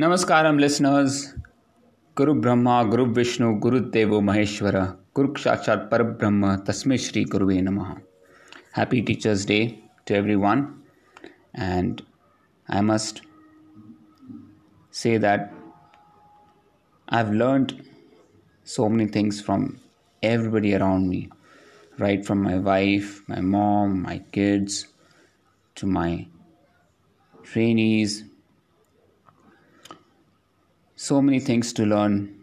Namaskaram, listeners. Guru Brahma, Guru Vishnu, Guru Devo Maheshwara, Guru Kshakshat Parabrahma, Tasme Shri Guruve Namaha. Happy Teachers' Day to everyone. And I must say that I've learned so many things from everybody around me, right from my wife, my mom, my kids, to my trainees, so many things to learn.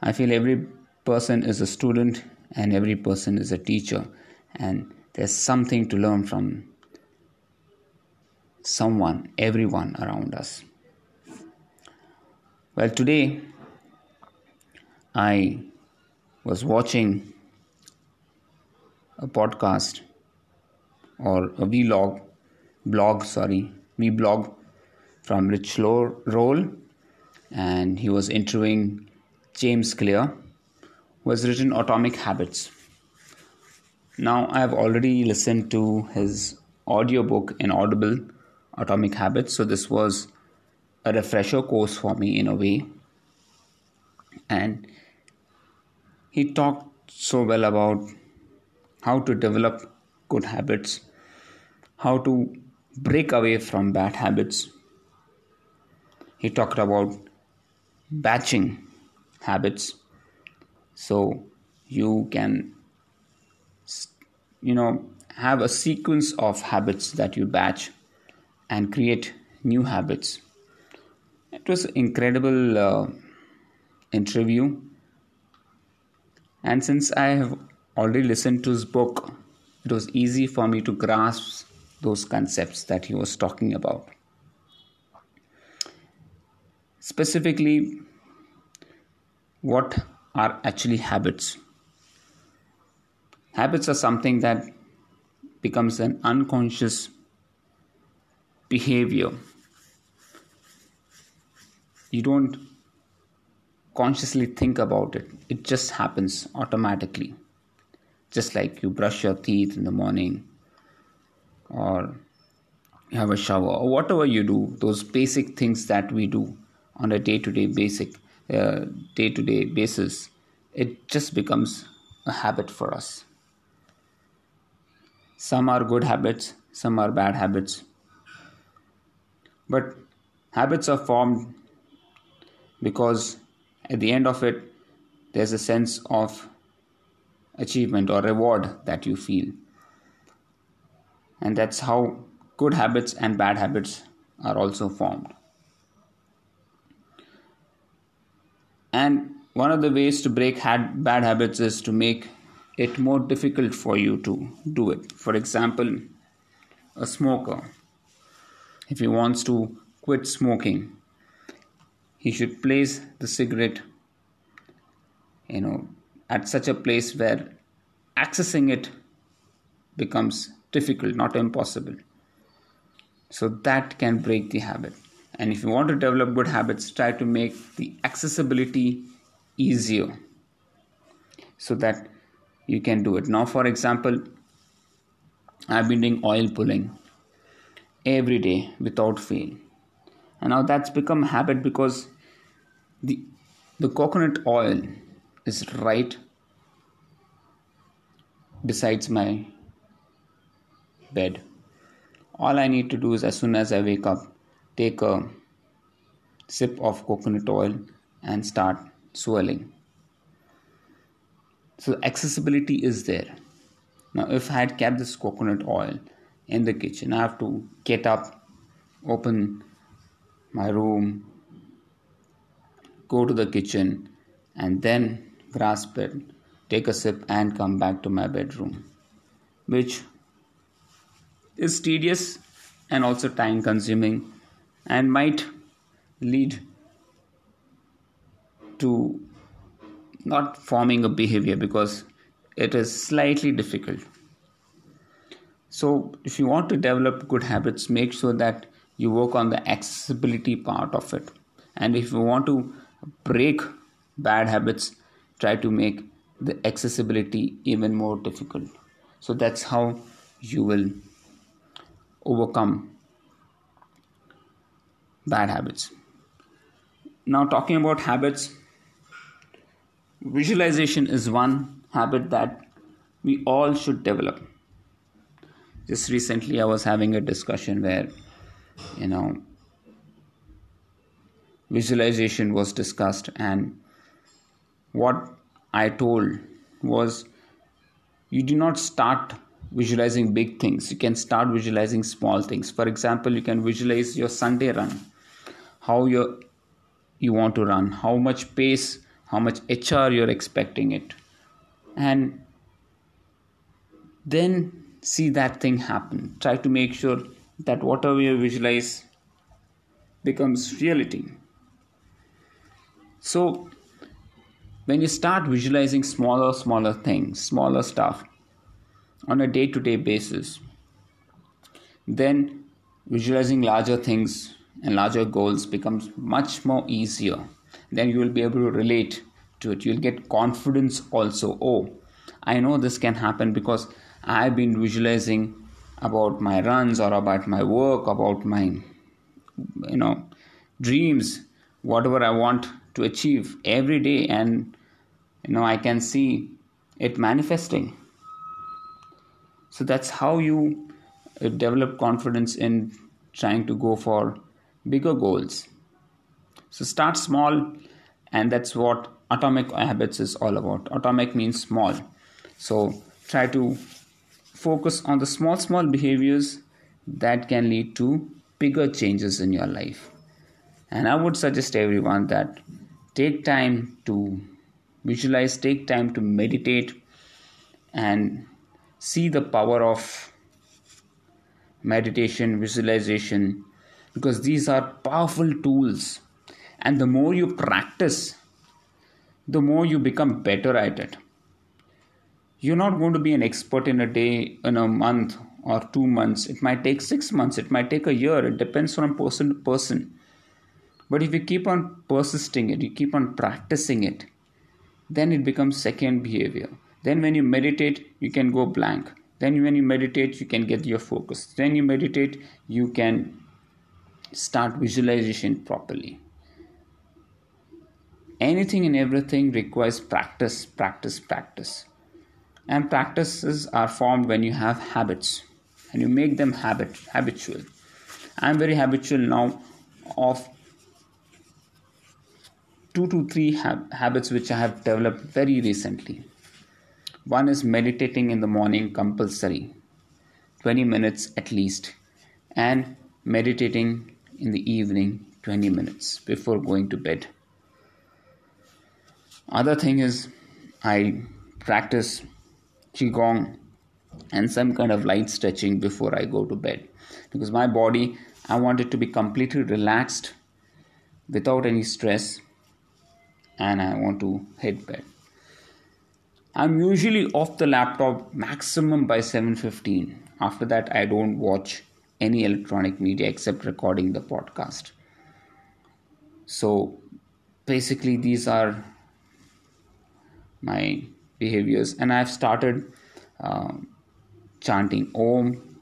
I feel every person is a student and every person is a teacher, and there's something to learn from someone, everyone around us. Well, today I was watching a podcast or a vlog, blog, sorry, vlog from Rich Roll and he was interviewing James Clear, who has written Atomic Habits. Now, I have already listened to his audiobook in Audible, Atomic Habits, so this was a refresher course for me in a way. And he talked so well about how to develop good habits, how to break away from bad habits. He talked about batching habits. So you can you know have a sequence of habits that you batch and create new habits. It was an incredible uh, interview. And since i have already listened to his book it was easy for me to grasp those concepts that he was talking about specifically what are actually habits? Habits are something that becomes an unconscious behavior. You don't consciously think about it. It just happens automatically. Just like you brush your teeth in the morning or you have a shower or whatever you do those basic things that we do on a day-to-day basic uh, day-to-day basis it just becomes a habit for us. Some are good habits some are bad habits. But habits are formed because at the end of it there's a sense of achievement or reward that you feel. And that's how good habits and bad habits are also formed And one of the ways to break had bad habits is to make it more difficult for you to do it. For example, a smoker, if he wants to quit smoking, he should place the cigarette, you know, at such a place where accessing it becomes difficult, not impossible. So that can break the habit. And if you want to develop good habits, try to make the accessibility easier so that you can do it. Now, for example, I've been doing oil pulling every day without fail. And now that's become a habit because the the coconut oil is right besides my bed. All I need to do is as soon as I wake up, take a sip of coconut oil and start swirling. So accessibility is there. Now, if I had kept this coconut oil in the kitchen, I have to get up, open my room, go to the kitchen, and then grasp it, take a sip, and come back to my bedroom, which is tedious and also time consuming and might lead to not forming a behavior because it is slightly difficult. So, if you want to develop good habits, make sure that you work on the accessibility part of it. And if you want to break bad habits, try to make the accessibility even more difficult. So, that's how you will overcome bad habits. now talking about habits visualization is one habit that we all should develop. Just recently i was having a discussion where you know visualization was discussed and what i told was you do not start visualizing big things. You can start visualizing small things. For example you can visualize your sunday run how you you want to run how much pace how much hr you're expecting it. And then see that thing happen. Try to make sure that whatever you visualize becomes reality. So when you start visualizing smaller smaller things smaller stuff on a day to day basis then visualizing larger things and larger goals becomes much more easier then you will be able to relate to it. You'll get confidence also. Oh i know this can happen because i've been visualizing about my runs or about my work about my you know dreams whatever i want to achieve every day. And you know i can see it manifesting. So that's how you uh, develop confidence in trying to go for bigger goals. So start small, and that's what atomic habits is all about. Atomic means small. So try to focus on the small, small behaviors that can lead to bigger changes in your life. And I would suggest everyone that take time to visualize, take time to meditate, and see the power of meditation, visualization, because these are powerful tools. And the more you practice the more you become better at it. You're not going to be an expert in a day in a month or 2 months. It might take 6 months. It might take a year. It depends from person to person. But if you keep on persisting it you keep on practicing it then it becomes second behavior. Then when you meditate you can go blank. Then when you meditate you can get your focus. Then you meditate you can start visualization properly. Anything and everything requires practice, practice, practice. And practices are formed when you have habits and you make them habit habitual. I'm very habitual now of two to three habits which I have developed very recently. One is meditating in the morning compulsory, 20 minutes at least, and meditating in the evening 20 minutes before going to bed. Other thing is i practice qigong and some kind of light stretching before i go to bed. Because my body i want it to be completely relaxed without any stress and i want to hit bed. I'm usually off the laptop maximum by 7:15 after that i don't watch any electronic media except recording the podcast. So basically, these are my behaviors, and I've started uh, chanting Om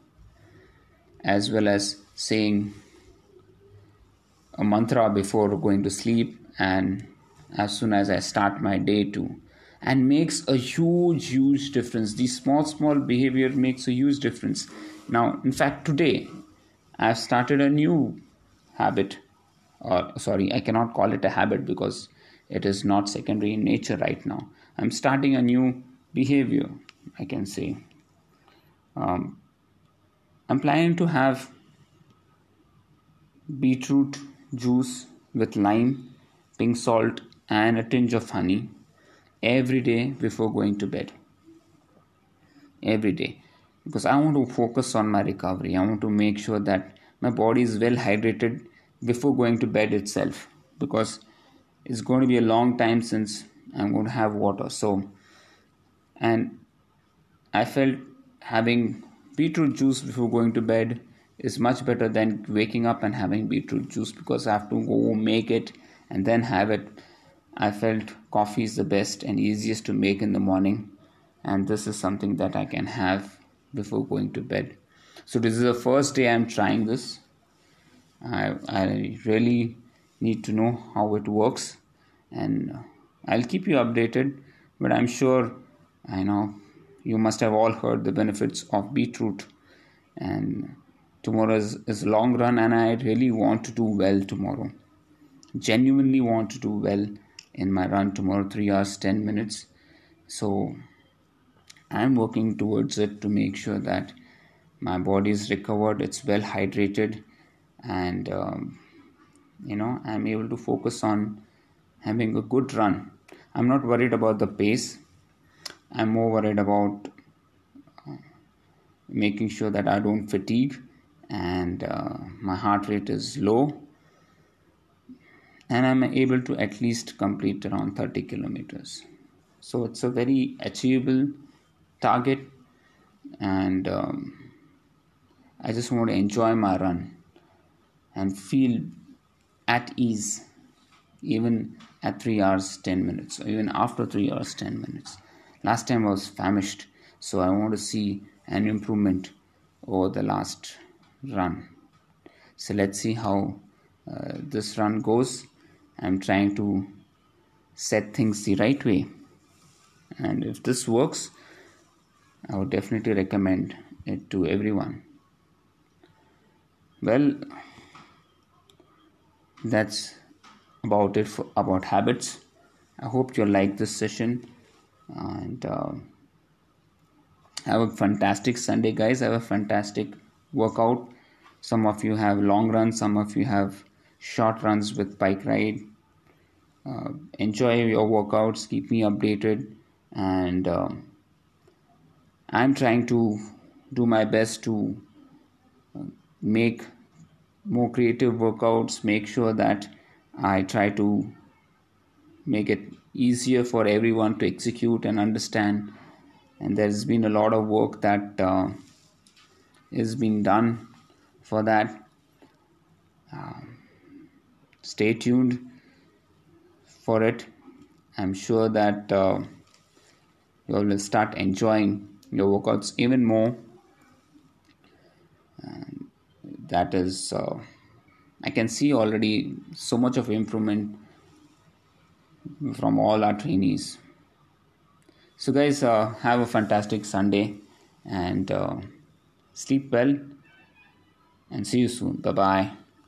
as well as saying a mantra before going to sleep, and as soon as I start my day too and makes a huge huge difference. These small small behavior makes a huge difference. Now in fact today i've started a new habit or sorry i cannot call it a habit because it is not secondary in nature right now. I'm starting a new behavior i can say. Um, i'm planning to have beetroot juice with lime pink salt and a tinge of honey every day before going to bed. Every day. Because I want to focus on my recovery. I want to make sure that my body is well hydrated before going to bed itself. Because it's going to be a long time since I'm going to have water. So, and I felt having beetroot juice before going to bed is much better than waking up and having beetroot juice because I have to go make it and then have it I felt coffee is the best and easiest to make in the morning, and this is something that I can have before going to bed. So, this is the first day I'm trying this. I, I really need to know how it works and I'll keep you updated but I'm sure I know you must have all heard the benefits of beetroot and tomorrow is, is long run and I really want to do well tomorrow genuinely want to do well in my run tomorrow 3 hours 10 minutes. So I'm working towards it to make sure that my body is recovered it's well hydrated and um, you know i'm able to focus on having a good run. I'm not worried about the pace. I'm more worried about uh, making sure that i don't fatigue and uh, my heart rate is low and i'm able to at least complete around 30 kilometers so it's a very achievable target and um, I just want to enjoy my run and feel at ease even at 3 hours 10 minutes or even after 3 hours 10 minutes. Last time I was famished, so I want to see an improvement over the last run. So let's see how uh, this run goes. I'm trying to set things the right way, and if this works, I would definitely recommend it to everyone. Well that's about it for about habits. I hope you like this session. And uh, have a fantastic sunday guys. Have a fantastic workout. Some of you have long runs some of you have short runs with bike ride. Uh, enjoy your workouts keep me updated and uh, i'm trying to do my best to make more creative workouts make sure that i try to make it easier for everyone to execute and understand. And there's been a lot of work that uh, is being done for that. Uh, stay tuned for it. I'm sure that uh, you will start enjoying your workouts even more. And that is uh, i can see already so much of improvement from all our trainees. So guys uh, have a fantastic sunday and uh, sleep well and see you soon. Bye bye